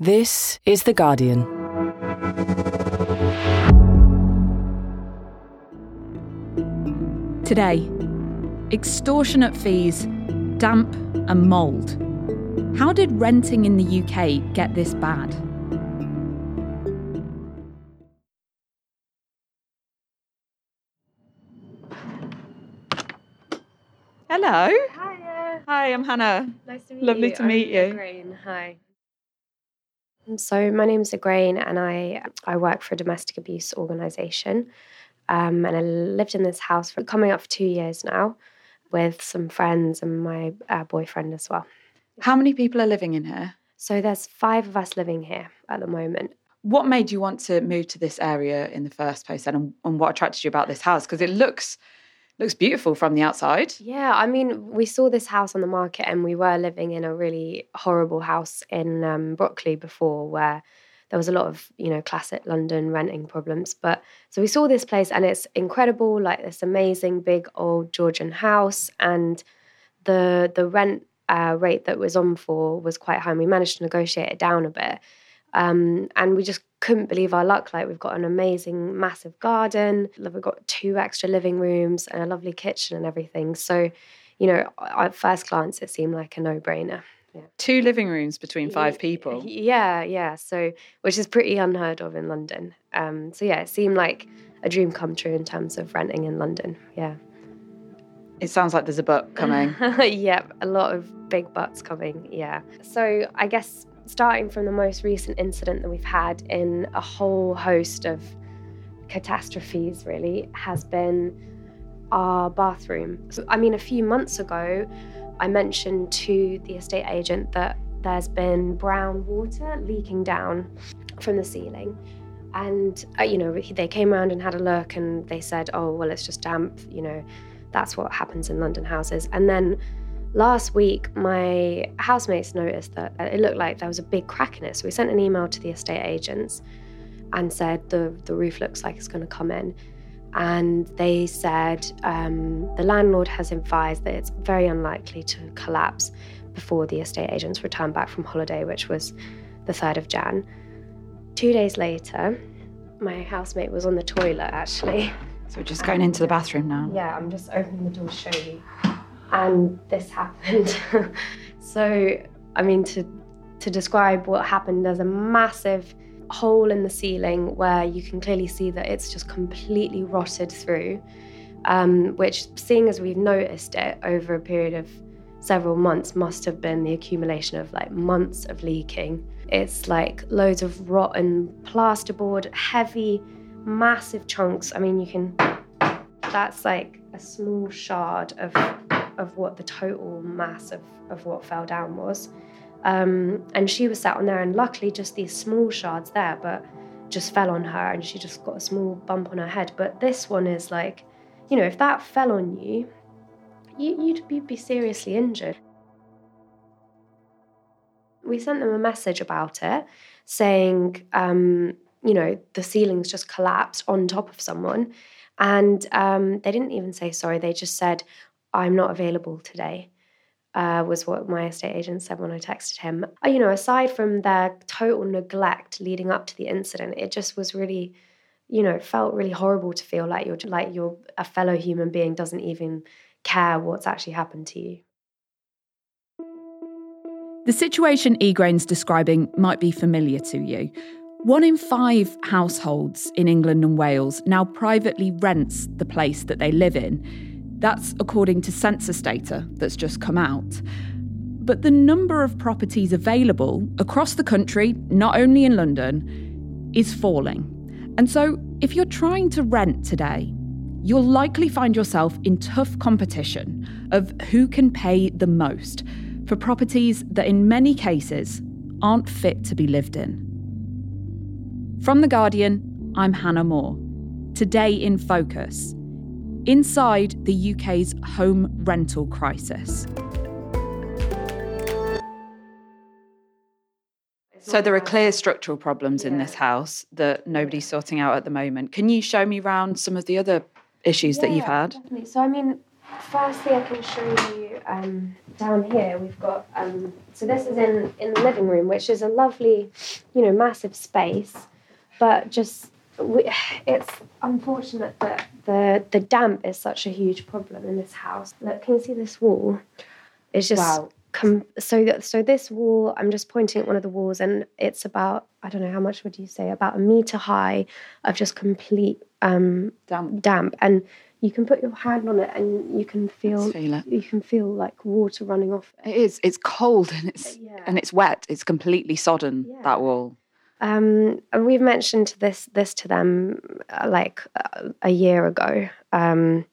This is The Guardian. Today, extortionate fees, damp, and mould. How did renting in the UK get this bad? Hello. Hi. Hi, I'm Hannah. Nice to meet Lovely you. to meet I'm you. Igraine. Hi. So my name's Igraine and I I work for a domestic abuse organisation. Um, and I lived in this house for coming up for two years now with some friends and my uh, boyfriend as well. How many people are living in here? So there's five of us living here at the moment. What made you want to move to this area in the first place then, and, and what attracted you about this house? Because it looks looks beautiful from the outside. Yeah, I mean, we saw this house on the market and we were living in a really horrible house in um, before where there was a lot of, you know, classic London renting problems. But so we saw this place and it's incredible, like this amazing big old Georgian house and the the rent uh, rate that was on for was quite high and we managed to negotiate it down a bit. Um, and we just couldn't believe our luck. Like we've got an amazing, massive garden. We've got two extra living rooms and a lovely kitchen and everything. So, you know, at first glance, it seemed like a no-brainer. Two living rooms between five people. Yeah, yeah. So, which is pretty unheard of in London. Um, so yeah, it seemed like a dream come true in terms of renting in London. Yeah. It sounds like there's a book coming. yep, a lot of big butts coming. Yeah. So I guess starting from the most recent incident that we've had in a whole host of catastrophes, really, has been our bathroom. So, I mean, a few months ago, I mentioned to the estate agent that there's been brown water leaking down from the ceiling. And, uh, you know, they came around and had a look and they said, oh, well, it's just damp, you know, that's what happens in London houses. And then last week, my housemates noticed that it looked like there was a big crack in it. So we sent an email to the estate agents and said the, the roof looks like it's going to come in. And they said um, the landlord has advised that it's very unlikely to collapse before the estate agents return back from holiday, which was the 3rd of Jan. Two days later, my housemate was on the toilet actually. So we're just going into the bathroom now. Yeah, I'm just opening the door to show you. And this happened. so, I mean, to to describe what happened, there's a massive hole in the ceiling where you can clearly see that it's just completely rotted through. Um, which, seeing as we've noticed it over a period of several months, must have been the accumulation of like months of leaking. It's like loads of rotten plasterboard, heavy, massive chunks. I mean, you can. That's like a small shard of of what the total mass of, of what fell down was. Um, and she was sat on there, and luckily, just these small shards there, but just fell on her, and she just got a small bump on her head. But this one is like, you know, if that fell on you, you you'd be, be seriously injured. We sent them a message about it, saying, um, you know, the ceiling's just collapsed on top of someone. And um, they didn't even say sorry. They just said, I'm not available today, uh, was what my estate agent said when I texted him. Uh, you know, aside from their total neglect leading up to the incident, it just was really, you know, felt really horrible to feel like you're like you're a fellow human being doesn't even care what's actually happened to you. The situation Igraine's describing might be familiar to you. One in five households in England and Wales now privately rents the place that they live in. That's according to census data that's just come out. But the number of properties available across the country, not only in London, is falling. And so, if you're trying to rent today, you'll likely find yourself in tough competition of who can pay the most for properties that, in many cases, aren't fit to be lived in. From The Guardian, I'm Hannah Moore. Today in Focus Inside the UK's home rental crisis. So, there are clear structural problems in this house that nobody's sorting out at the moment. Can you show me around some of the other issues that you've had? Definitely. So I mean, firstly, I can show you um, down here. We've got um, so this is in in the living room, which is a lovely, you know, massive space, but just we, it's unfortunate that the the damp is such a huge problem in this house. Look, can you see this wall? It's just Wow. com- so so this wall. I'm just pointing at one of the walls, and it's about I don't know how much would you say about a meter high of just complete um, Damn. damp, and you can put your hand on it, and you can feel feel it. you can feel like water running off. it. It is. It's cold and it's Yeah. and it's wet. It's completely sodden. Yeah. That wall. Um, we've mentioned this this to them uh, like uh, a year ago, um,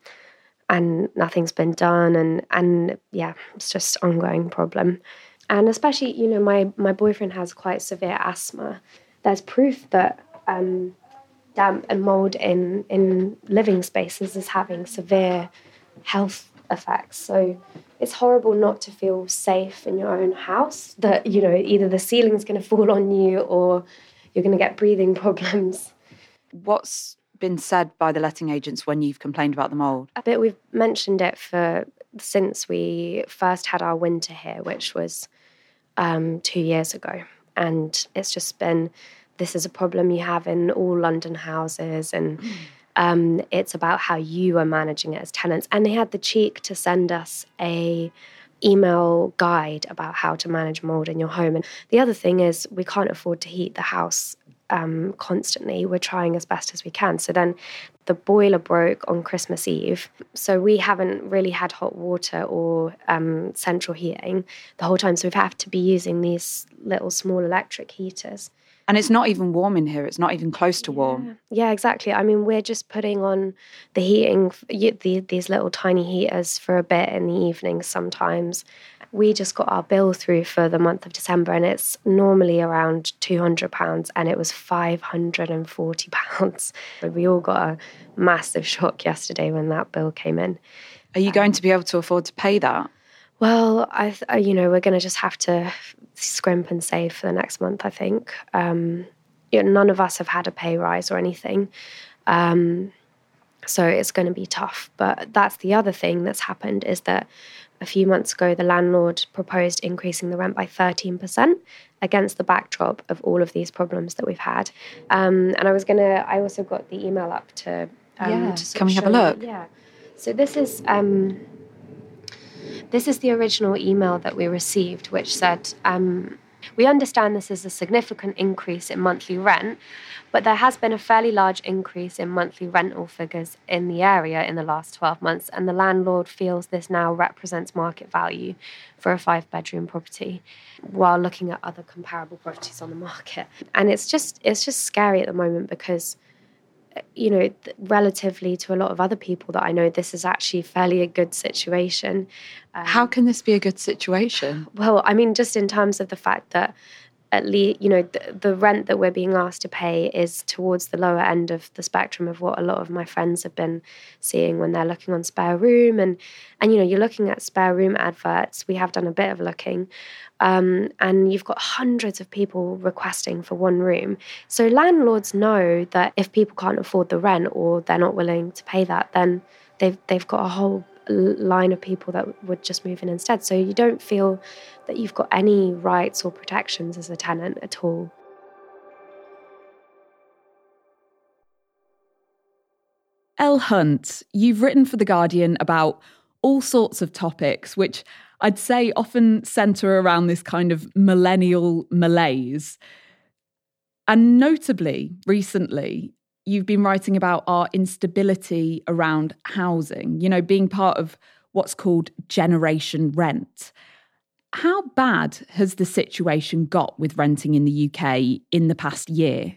and nothing's been done, and and yeah, it's just ongoing problem. And especially, you know, my my boyfriend has quite severe asthma. There's proof that um, damp and mold in in living spaces is having severe health effects. So it's horrible not to feel safe in your own house. That you know either the ceiling's going to fall on you or you're going to get breathing problems. What's been said by the letting agents when you've complained about the mold? I bet we've mentioned it for since we first had our winter here, which was um, two years ago, and it's just been this is a problem you have in all London houses, and um, it's about how you are managing it as tenants. And they had the cheek to send us a email guide about how to manage mold in your home. And the other thing is we can't afford to heat the house um, constantly. We're trying as best as we can. So then the boiler broke on Christmas Eve. So we haven't really had hot water or um, central heating the whole time. So we've had to be using these little small electric heaters. And it's not even warm in here. It's not even close to warm. Yeah, exactly. I mean, we're just putting on the heating, the, these little tiny heaters for a bit in the evenings sometimes. We just got our bill through for the month of December, and it's normally around £200, and it was £540. We all got a massive shock yesterday when that bill came in. Are you um, going to be able to afford to pay that? Well, I, you know, we're going to just have to scrimp and save for the next month. I think. Um, you know, none of us have had a pay rise or anything, um, so it's going to be tough. But that's the other thing that's happened is that a few months ago, the landlord proposed increasing the rent by thirteen percent against the backdrop of all of these problems that we've had. Um, and I was gonna. I also got the email up to. Um, Yeah. to Can we have a you- look? Yeah. So this is. Um, this is the original email that we received, which said, um, We understand this is a significant increase in monthly rent, but there has been a fairly large increase in monthly rental figures in the area in the last 12 months, and the landlord feels this now represents market value for a five bedroom property while looking at other comparable properties on the market. And it's just it's just scary at the moment because you know, th- relatively to a lot of other people that I know, this is actually fairly a good situation. Um, How can this be a good situation? well, I mean, just in terms of the fact that at least, you know, the, the rent that we're being asked to pay is towards the lower end of the spectrum of what a lot of my friends have been seeing when they're looking on spare room. And, and you know, you're looking at spare room adverts. We have done a bit of looking. Um, and you've got hundreds of people requesting for one room. So landlords know that if people can't afford the rent or they're not willing to pay that, then they've they've got a whole line of people that would just move in instead. So you don't feel that you've got any rights or protections as a tenant at all. Elle Hunt, you've written for The Guardian about all sorts of topics, which I'd say often centre around this kind of millennial malaise. And notably, recently, you've been writing about our instability around housing, you know, being part of what's called generation rent. How bad has the situation got with renting in the UK in the past year?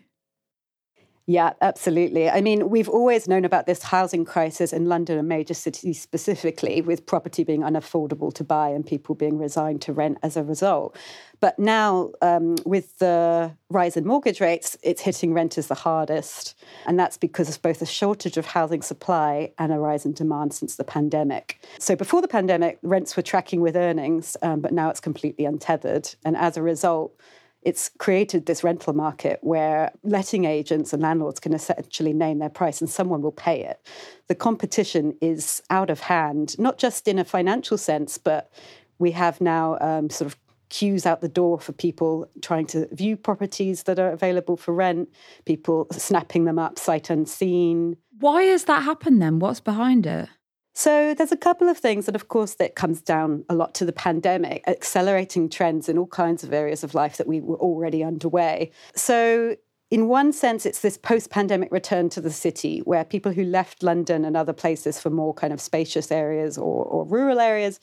Yeah, absolutely. I mean, we've always known about this housing crisis in London and major cities specifically, with property being unaffordable to buy and people being resigned to rent as a result. But now, um, with the rise in mortgage rates, it's hitting renters the hardest. And that's because of both a shortage of housing supply and a rise in demand since the pandemic. So before the pandemic, rents were tracking with earnings, um, but now it's completely untethered. And as a result, it's created this rental market where letting agents and landlords can essentially name their price and someone will pay it. The competition is out of hand, not just in a financial sense, but we have now um, sort of queues out the door for people trying to view properties that are available for rent, people snapping them up sight unseen. Why has that happened then? What's behind it? So there's a couple of things, and of course, that comes down a lot to the pandemic, accelerating trends in all kinds of areas of life that we were already underway. So in one sense, it's this post pandemic return to the city where people who left London and other places for more kind of spacious areas or, or, rural areas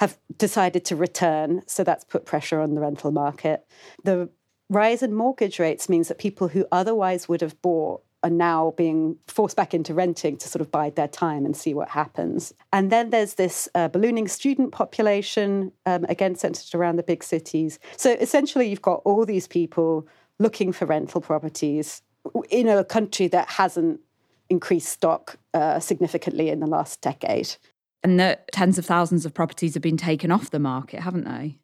have decided to return. So that's put pressure on the rental market. The rise in mortgage rates means that people who otherwise would have bought are now being forced back into renting to sort of bide their time and see what happens. And then there's this uh, ballooning student population, um, again centered around the big cities. So essentially, you've got all these people looking for rental properties in a country that hasn't increased stock uh, significantly in the last decade. And that tens of thousands of properties have been taken off the market, haven't they?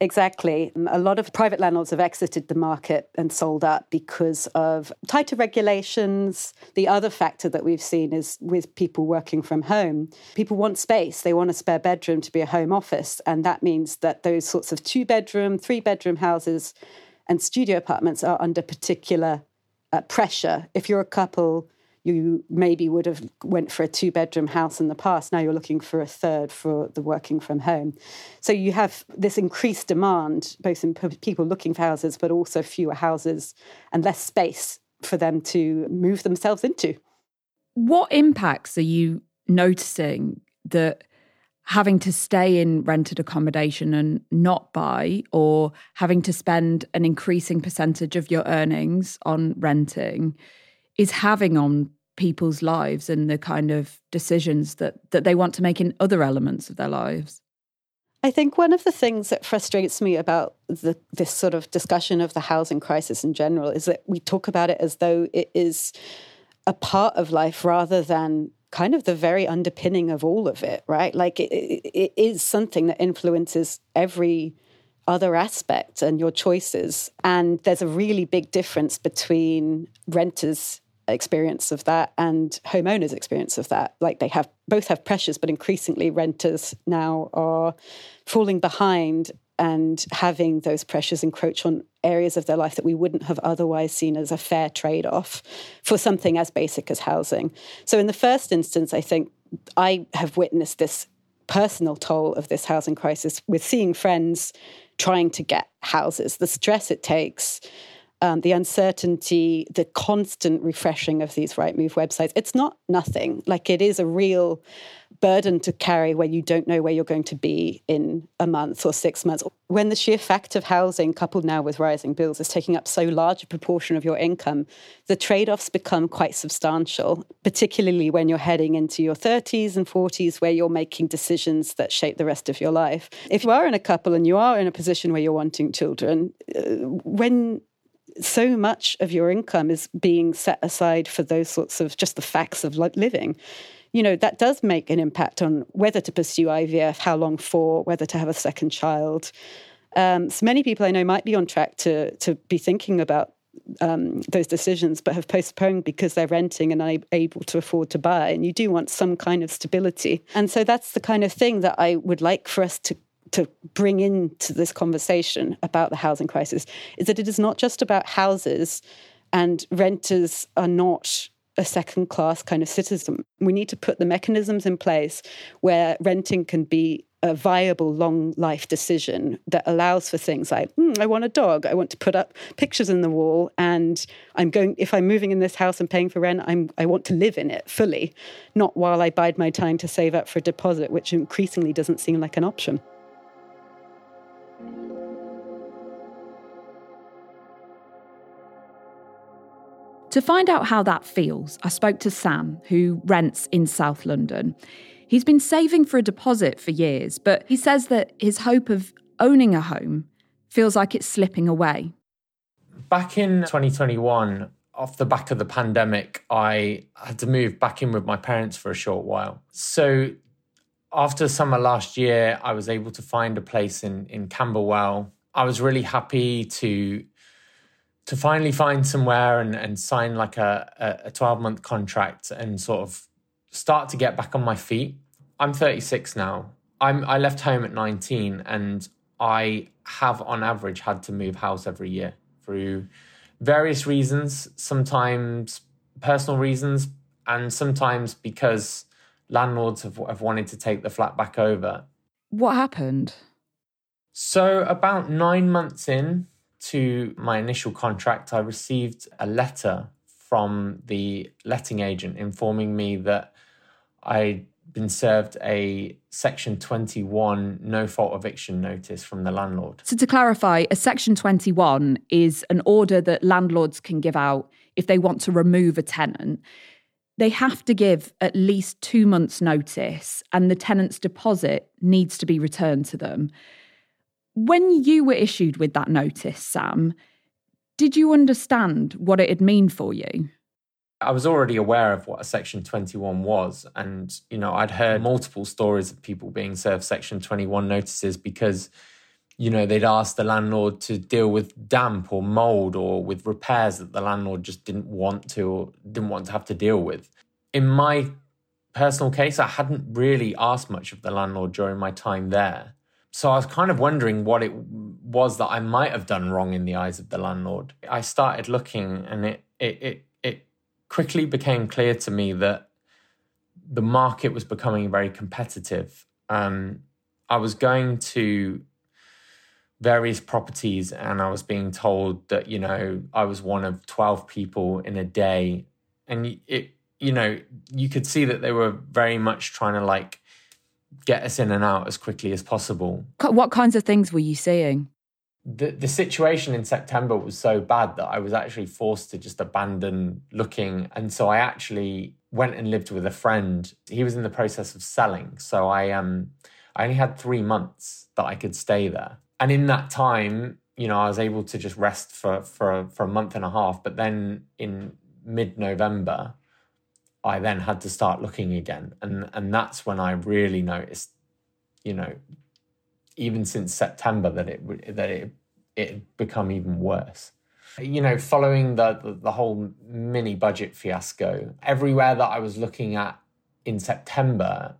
Exactly. A lot of private landlords have exited the market and sold up because of tighter regulations. The other factor that we've seen is with people working from home. People want space, they want a spare bedroom to be a home office. And that means that those sorts of two bedroom, three bedroom houses and studio apartments are under particular uh, pressure. If you're a couple you maybe would have went for a two bedroom house in the past. Now you're looking for a third for the working from home. So you have this increased demand both in people looking for houses but also fewer houses and less space for them to move themselves into. What impacts are you noticing that having to stay in rented accommodation and not buy, or having to spend an increasing percentage of your earnings on renting, is having on people's lives and the kind of decisions that that they want to make in other elements of their lives. I think one of the things that frustrates me about the, this sort of discussion of the housing crisis in general is that we talk about it as though it is a part of life rather than kind of the very underpinning of all of it, right? Like it, it is something that influences every other aspect and your choices. And there's a really big difference between renters experience of that and homeowners experience of that like they have both have pressures but increasingly renters now are falling behind and having those pressures encroach on areas of their life that we wouldn't have otherwise seen as a fair trade off for something as basic as housing. So, in the first instance, I think I have witnessed this personal toll of this housing crisis with seeing friends trying to get houses, the stress it takes um, the uncertainty, the constant refreshing of these right move websites. It's not nothing. Like it is a real burden to carry where you don't know where you're going to be in a month or six months. When the sheer fact of housing, coupled now with rising bills, is taking up so large a proportion of your income, the trade offs become quite substantial, particularly when you're heading into your 30s and 40s, where you're making decisions that shape the rest of your life. If you are in a couple and you are in a position where you're wanting children, uh, when so much of your income is being set aside for those sorts of just the facts of living. You know, that does make an impact on whether to pursue IVF, how long for, whether to have a second child. Um, so many people I know might be on track to to be thinking about um, those decisions, but have postponed because they're renting and unable to afford to buy. And you do want some kind of stability. And so that's the kind of thing that I would like for us to to bring into this conversation about the housing crisis is that it is not just about houses and renters are not a second class kind of citizen. We need to put the mechanisms in place where renting can be a viable long life decision that allows for things like mm, I want a dog I want to put up pictures in the wall and I'm going if I'm moving in this house and paying for rent I'm I want to live in it fully not while I bide my time to save up for a deposit which increasingly doesn't seem like an option To find out how that feels, I spoke to Sam, who rents in South London. He's been saving for a deposit for years, but he says that his hope of owning a home feels like it's slipping away. Back in 2021, off the back of the pandemic, I had to move back in with my parents for a short while. So after summer last year, I was able to find a place in, in Camberwell I was really happy to to finally find somewhere and, and sign like a, a 12 month contract and sort of start to get back on my feet. I'm 36 now. I'm I left home at 19 and I have on average had to move house every year through various reasons, sometimes personal reasons, and sometimes because landlords have, have wanted to take the flat back over. What happened? So, about nine months in to my initial contract, I received a letter from the letting agent informing me that I'd been served a Section 21 no fault eviction notice from the landlord. So, to clarify, a Section 21 is an order that landlords can give out if they want to remove a tenant. They have to give at least two months' notice, and the tenant's deposit needs to be returned to them. When you were issued with that notice, Sam, did you understand what it'd mean for you? I was already aware of what a Section 21 was. And, you know, I'd heard multiple stories of people being served Section 21 notices because, you know, they'd asked the landlord to deal with damp or mold or with repairs that the landlord just didn't want to or didn't want to have to deal with. In my personal case, I hadn't really asked much of the landlord during my time there. So I was kind of wondering what it was that I might have done wrong in the eyes of the landlord. I started looking and it it it, it quickly became clear to me that the market was becoming very competitive. Um, I was going to various properties and I was being told that, you know, I was one of 12 people in a day. And it, you know, you could see that they were very much trying to like get us in and out as quickly as possible. What kinds of things were you seeing? The the situation in September was so bad that I was actually forced to just abandon looking and so I actually went and lived with a friend. He was in the process of selling, so I um I only had 3 months that I could stay there. And in that time, you know, I was able to just rest for for for a month and a half, but then in mid-November I then had to start looking again. And and that's when I really noticed, you know, even since September that it that it it had become even worse. You know, following the, the, the whole mini budget fiasco, everywhere that I was looking at in September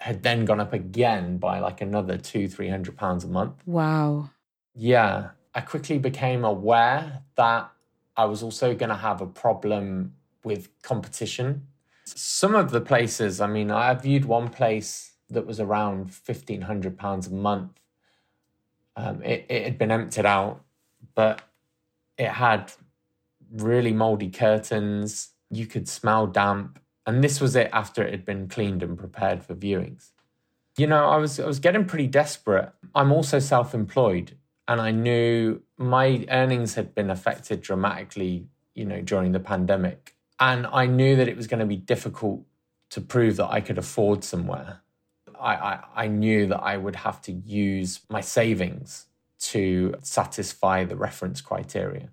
had then gone up again by like another two, three hundred pounds a month. Wow. Yeah. I quickly became aware that I was also going to have a problem with competition. Some of the places, I mean, I viewed one place that was around fifteen hundred pounds a month. Um, it, it had been emptied out, but it had really moldy curtains. You could smell damp, and this was it after it had been cleaned and prepared for viewings. You know, I was I was getting pretty desperate. I'm also self-employed, and I knew my earnings had been affected dramatically. You know, during the pandemic, and I knew that it was going to be difficult to prove that I could afford somewhere. I, I, I knew that I would have to use my savings to satisfy the reference criteria.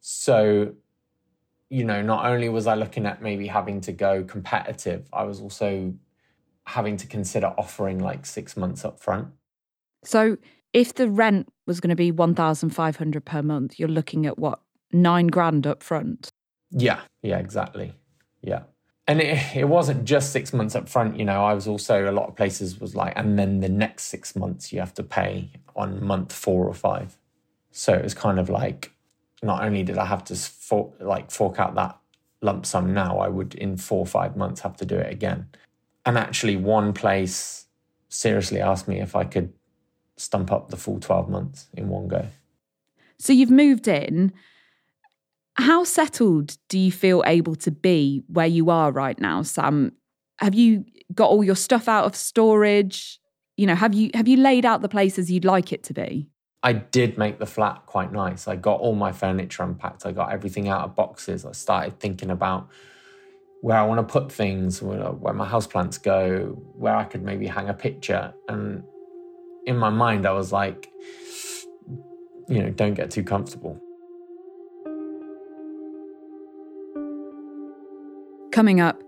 So, you know, not only was I looking at maybe having to go competitive, I was also having to consider offering like six months up front. So, if the rent was going to be 1,500 per month, you're looking at what, nine grand up front? Yeah, yeah, exactly. Yeah. And it, it wasn't just six months up front, you know, I was also, a lot of places was like, and then the next six months you have to pay on month four or five. So it was kind of like, not only did I have to for, like fork out that lump sum now, I would in four or five months have to do it again. And actually, one place seriously asked me if I could stump up the full 12 months in one go. So you've moved in. How settled do you feel able to be where you are right now, Sam? Have you got all your stuff out of storage? You know, have you have you laid out the places you'd like it to be? I did make the flat quite nice. I got all my furniture unpacked. I got everything out of boxes. I started thinking about where I want to put things, where, where my houseplants go, where I could maybe hang a picture. And in my mind, I was like, you know, don't get too comfortable. Coming up,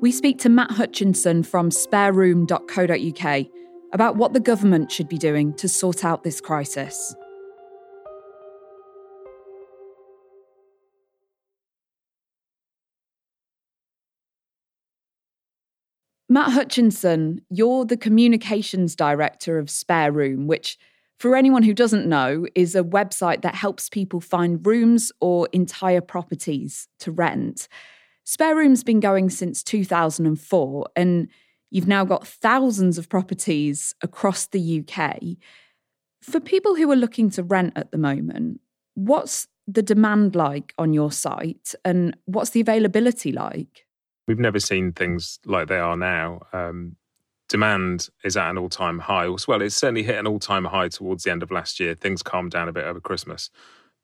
we speak to Matt Hutchinson from spareroom.co.uk about what the government should be doing to sort out this crisis. Matt Hutchinson, you're the communications director of Spare Room, which, for anyone who doesn't know, is a website that helps people find rooms or entire properties to rent. Spare Room's been going since 2004, and you've now got thousands of properties across the UK. For people who are looking to rent at the moment, what's the demand like on your site and what's the availability like? We've never seen things like they are now. Um, demand is at an all time high. Well, it's certainly hit an all time high towards the end of last year. Things calmed down a bit over Christmas.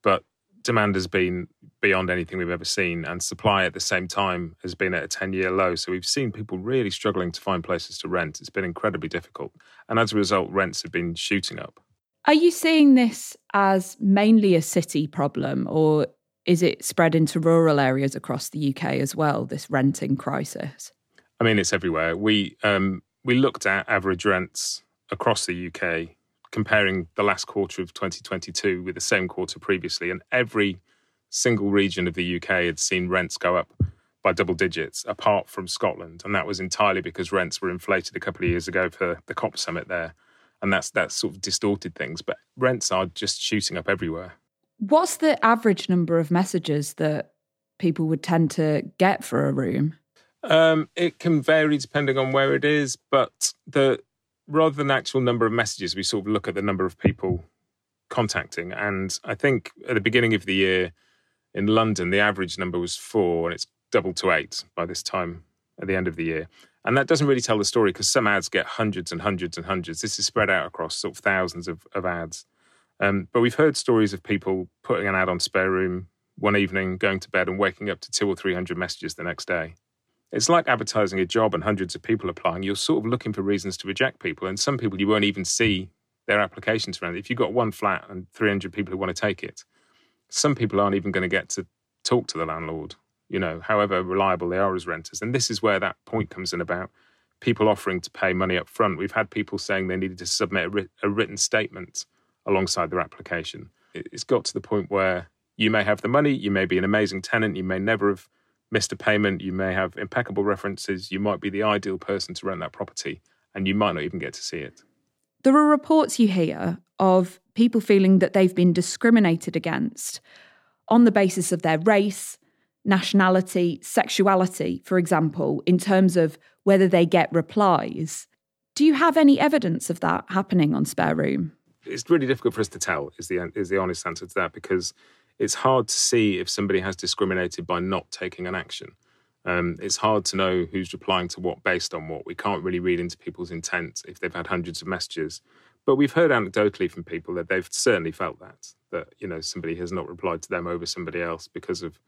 But demand has been beyond anything we've ever seen, and supply at the same time has been at a 10 year low. So we've seen people really struggling to find places to rent. It's been incredibly difficult. And as a result, rents have been shooting up. Are you seeing this as mainly a city problem, or is it spread into rural areas across the UK as well, this renting crisis? I mean, it's everywhere. We, um, we looked at average rents across the UK, comparing the last quarter of 2022 with the same quarter previously, and every single region of the UK had seen rents go up by double digits, apart from Scotland, and that was entirely because rents were inflated a couple of years ago for the COP summit there, and that's that's sort of distorted things. But rents are just shooting up everywhere. What's the average number of messages that people would tend to get for a room? Um, it can vary depending on where it is, but the rather than actual number of messages, we sort of look at the number of people contacting. And I think at the beginning of the year in London, the average number was four, and it's doubled to eight by this time at the end of the year. And that doesn't really tell the story because some ads get hundreds and hundreds and hundreds. This is spread out across sort of thousands of, of ads. Um, but we've heard stories of people putting an ad on spare room one evening, going to bed, and waking up to two or three hundred messages the next day. It's like advertising a job and hundreds of people applying. You're sort of looking for reasons to reject people, and some people you won't even see their applications around. If you've got one flat and 300 people who want to take it, some people aren't even going to get to talk to the landlord, you know, however reliable they are as renters. And this is where that point comes in about people offering to pay money up front. We've had people saying they needed to submit a, a written statement alongside their application. It's got to the point where you may have the money, you may be an amazing tenant, you may never have missed a payment, you may have impeccable references, you might be the ideal person to rent that property, and you might not even get to see it. There are reports you hear of people feeling that they've been discriminated against on the basis of their race, nationality, sexuality, for example, in terms of whether they get replies. Do you have any evidence of that happening on Spare Room? it's really difficult for us to tell is the is the honest answer to that because it's hard to see if somebody has discriminated by not taking an action. Um, it's hard to know who's replying to what based on what. We can't really read into people's intent if they've had hundreds of messages. But we've heard anecdotally from people that they've certainly felt that that you know somebody has not replied to them over somebody else because of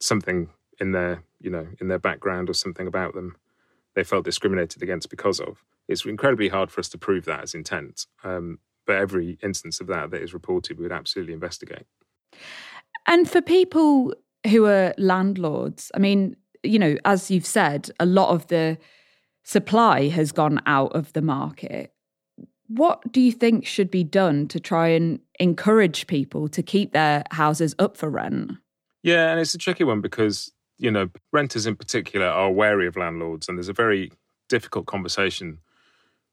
something in their you know in their background or something about them they felt discriminated against because of. It's incredibly hard for us to prove that as intent. Um, but every instance of that that is reported, we would absolutely investigate. And for people who are landlords, I mean, you know, as you've said, a lot of the supply has gone out of the market. What do you think should be done to try and encourage people to keep their houses up for rent? Yeah, and it's a tricky one because, you know, renters in particular are wary of landlords, and there's a very difficult conversation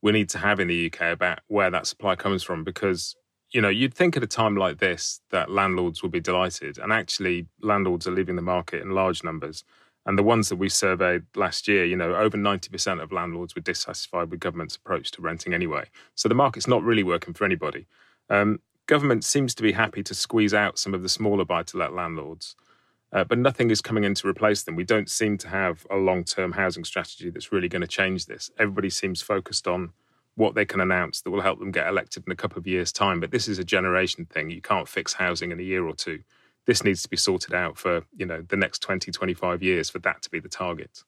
we need to have in the UK about where that supply comes from because you know you'd think at a time like this that landlords would be delighted and actually landlords are leaving the market in large numbers and the ones that we surveyed last year you know over 90% of landlords were dissatisfied with government's approach to renting anyway so the market's not really working for anybody um, government seems to be happy to squeeze out some of the smaller buy to let landlords uh, but nothing is coming in to replace them. We don't seem to have a long term housing strategy that's really going to change this. Everybody seems focused on what they can announce that will help them get elected in a couple of years' time. But this is a generation thing. You can't fix housing in a year or two. This needs to be sorted out for, you know, the next 20, 25 years for that to be the target.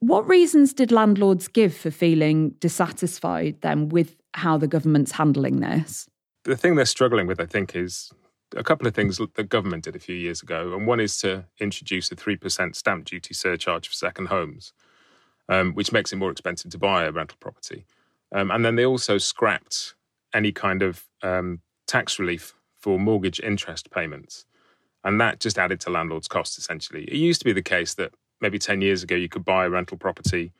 What reasons did landlords give for feeling dissatisfied then with how the government's handling this? The thing they're struggling with, I think, is a couple of things the government did a few years ago, and one is to introduce a 3% stamp duty surcharge for second homes, um, which makes it more expensive to buy a rental property. Um, and then they also scrapped any kind of um, tax relief for mortgage interest payments. And that just added to landlords' costs essentially. It used to be the case that maybe 10 years ago you could buy a rental property,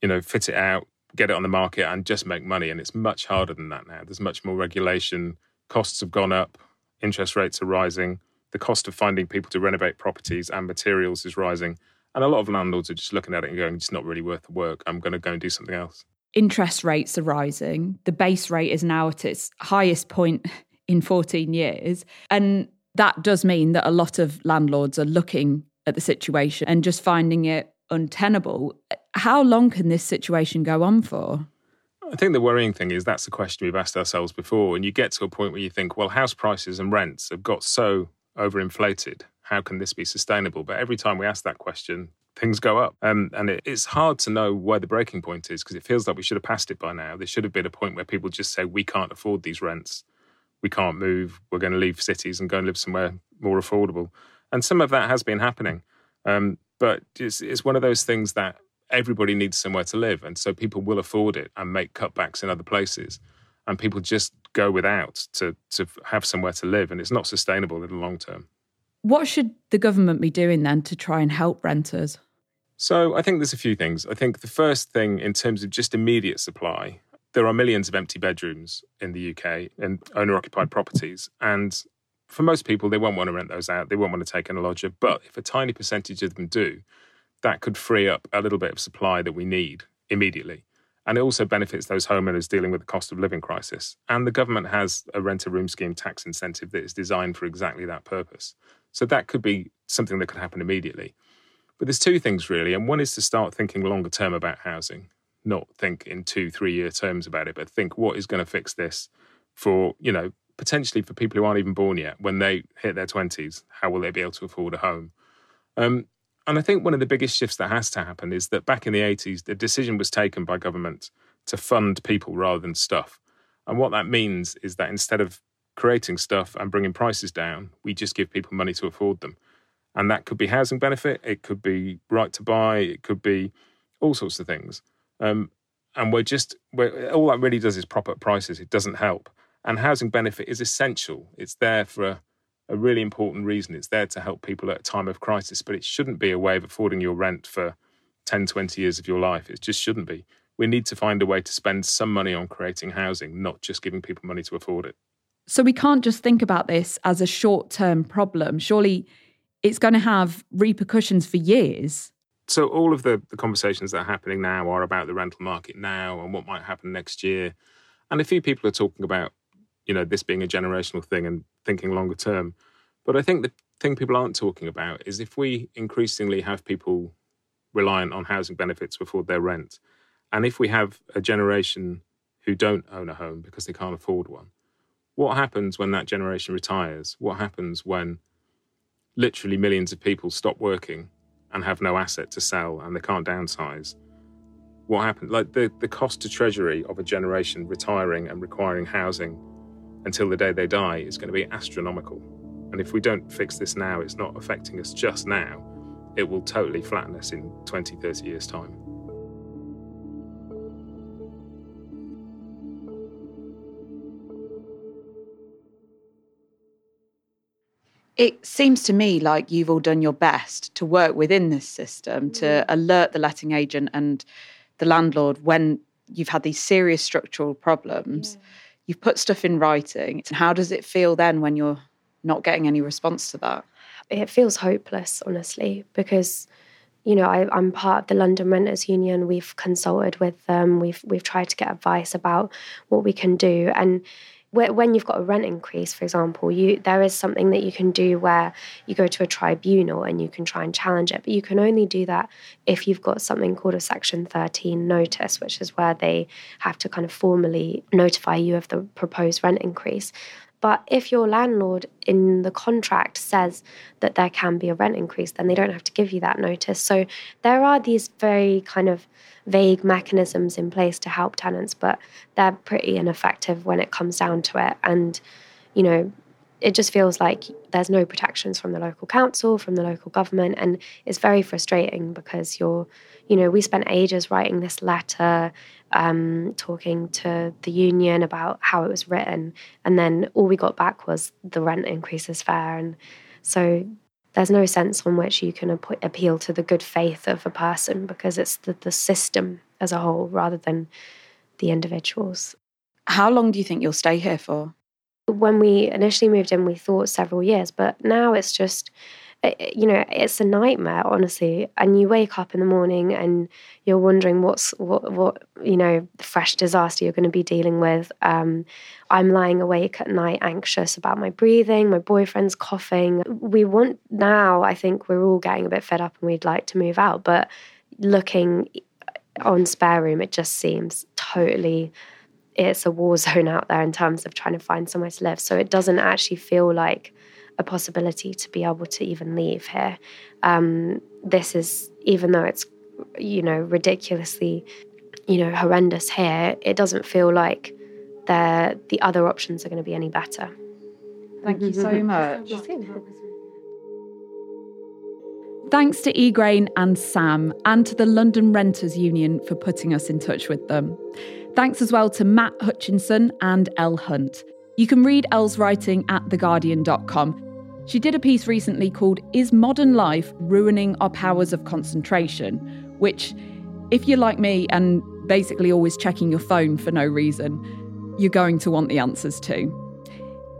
you know, fit it out, get it on the market and just make money. And it's much harder than that now. There's much more regulation. Costs have gone up, interest rates are rising, the cost of finding people to renovate properties and materials is rising. And a lot of landlords are just looking at it and going, it's not really worth the work. I'm going to go and do something else. Interest rates are rising. The base rate is now at its highest point in 14 years. And that does mean that a lot of landlords are looking at the situation and just finding it untenable. How long can this situation go on for? I think the worrying thing is that's the question we've asked ourselves before. And you get to a point where you think, well, house prices and rents have got so overinflated. How can this be sustainable? But every time we ask that question, things go up. Um, and it, it's hard to know where the breaking point is because it feels like we should have passed it by now. There should have been a point where people just say, we can't afford these rents. We can't move. We're going to leave cities and go and live somewhere more affordable. And some of that has been happening. Um, but it's, it's one of those things that everybody needs somewhere to live. And so people will afford it and make cutbacks in other places. And people just go without to, to have somewhere to live. And it's not sustainable in the long term. What should the government be doing then to try and help renters? So I think there's a few things. I think the first thing, in terms of just immediate supply, there are millions of empty bedrooms in the UK and owner occupied properties. And for most people, they won't want to rent those out. They won't want to take in a lodger. But if a tiny percentage of them do, that could free up a little bit of supply that we need immediately. And it also benefits those homeowners dealing with the cost of living crisis. And the government has a rent a room scheme tax incentive that is designed for exactly that purpose. So that could be something that could happen immediately. But there's two things really. And one is to start thinking longer term about housing, not think in two, three year terms about it, but think what is going to fix this for, you know, potentially for people who aren't even born yet, when they hit their 20s, how will they be able to afford a home? Um, and I think one of the biggest shifts that has to happen is that back in the 80s, the decision was taken by government to fund people rather than stuff. And what that means is that instead of creating stuff and bringing prices down, we just give people money to afford them. And that could be housing benefit, it could be right to buy, it could be all sorts of things. Um, and we're just, we're, all that really does is prop up prices. It doesn't help. And housing benefit is essential. It's there for a, a really important reason. It's there to help people at a time of crisis, but it shouldn't be a way of affording your rent for 10, 20 years of your life. It just shouldn't be. We need to find a way to spend some money on creating housing, not just giving people money to afford it. So we can't just think about this as a short term problem. Surely it's going to have repercussions for years. So all of the, the conversations that are happening now are about the rental market now and what might happen next year. And a few people are talking about you know this being a generational thing and thinking longer term. But I think the thing people aren't talking about is if we increasingly have people reliant on housing benefits to afford their rent, and if we have a generation who don't own a home because they can't afford one, what happens when that generation retires? What happens when literally millions of people stop working and have no asset to sell and they can't downsize? What happens? Like the, the cost to Treasury of a generation retiring and requiring housing until the day they die is going to be astronomical. And if we don't fix this now, it's not affecting us just now, it will totally flatten us in 20, 30 years' time. It seems to me like you've all done your best to work within this system to mm. alert the letting agent and the landlord when you've had these serious structural problems. Yeah you've put stuff in writing. How does it feel then when you're not getting any response to that? It feels hopeless, honestly, because you know I, am part of the London Renters Union. We've consulted with them. We've we've tried to get advice about what we can do, and when you've got a rent increase, for example, you there is something that you can do where you go to a tribunal and you can try and challenge it, but you can only do that if you've got something called a Section 13 notice, which is where they have to kind of formally notify you of the proposed rent increase. But if your landlord in the contract says that there can be a rent increase, then they don't have to give you that notice. So there are these very kind of vague mechanisms in place to help tenants, but they're pretty ineffective when it comes down to it. And, you know, it just feels like there's no protections from the local council, from the local government, and it's very frustrating because you're, you know, we spent ages writing this letter, um, talking to the union about how it was written, and then all we got back was the rent increase is fair, and so there's no sense on which you can ap- appeal to the good faith of a person because it's the, the system as a whole rather than the individuals. How long do you think you'll stay here for? When we initially moved in, we thought several years, but now it's just, eh, eh, you know, it's a nightmare, honestly. And you wake up in the morning and you're wondering what's what what you know fresh disaster you're going to be dealing with. Um, I'm lying awake at night, anxious about my breathing. My boyfriend's coughing. We want now. I think we're all getting a bit fed up, and we'd like to move out. But looking on spare room, it just seems totally it's a war zone out there in terms of trying to find somewhere to live. So it doesn't actually feel like a possibility to be able to even leave here. Um, this is, even though it's, you know, ridiculously, you know, horrendous here, it doesn't feel like the the other options are going to be any better. Thank you so much. Thanks to Igraine and Sam, and to the London Renters Union for putting us in touch with them. Thanks as well to Matt Hutchinson and Elle Hunt. You can read Elle's writing at theguardian.com. She did a piece recently called Is Modern Life Ruining Our Powers of Concentration? which, if you're like me and basically always checking your phone for no reason, you're going to want the answers to.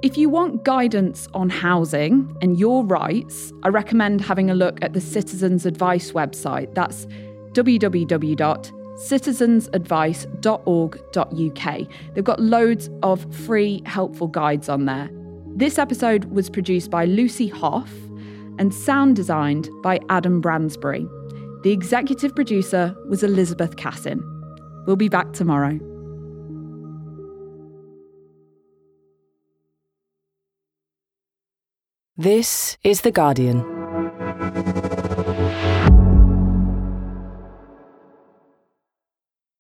If you want guidance on housing and your rights, I recommend having a look at the Citizens Advice website. That's www citizensadvice.org.uk. They've got loads of free, helpful guides on there. This episode was produced by Lucy Hough and sound designed by Adam Bransbury. The executive producer was Elizabeth Cassin. We'll be back tomorrow. This is The Guardian.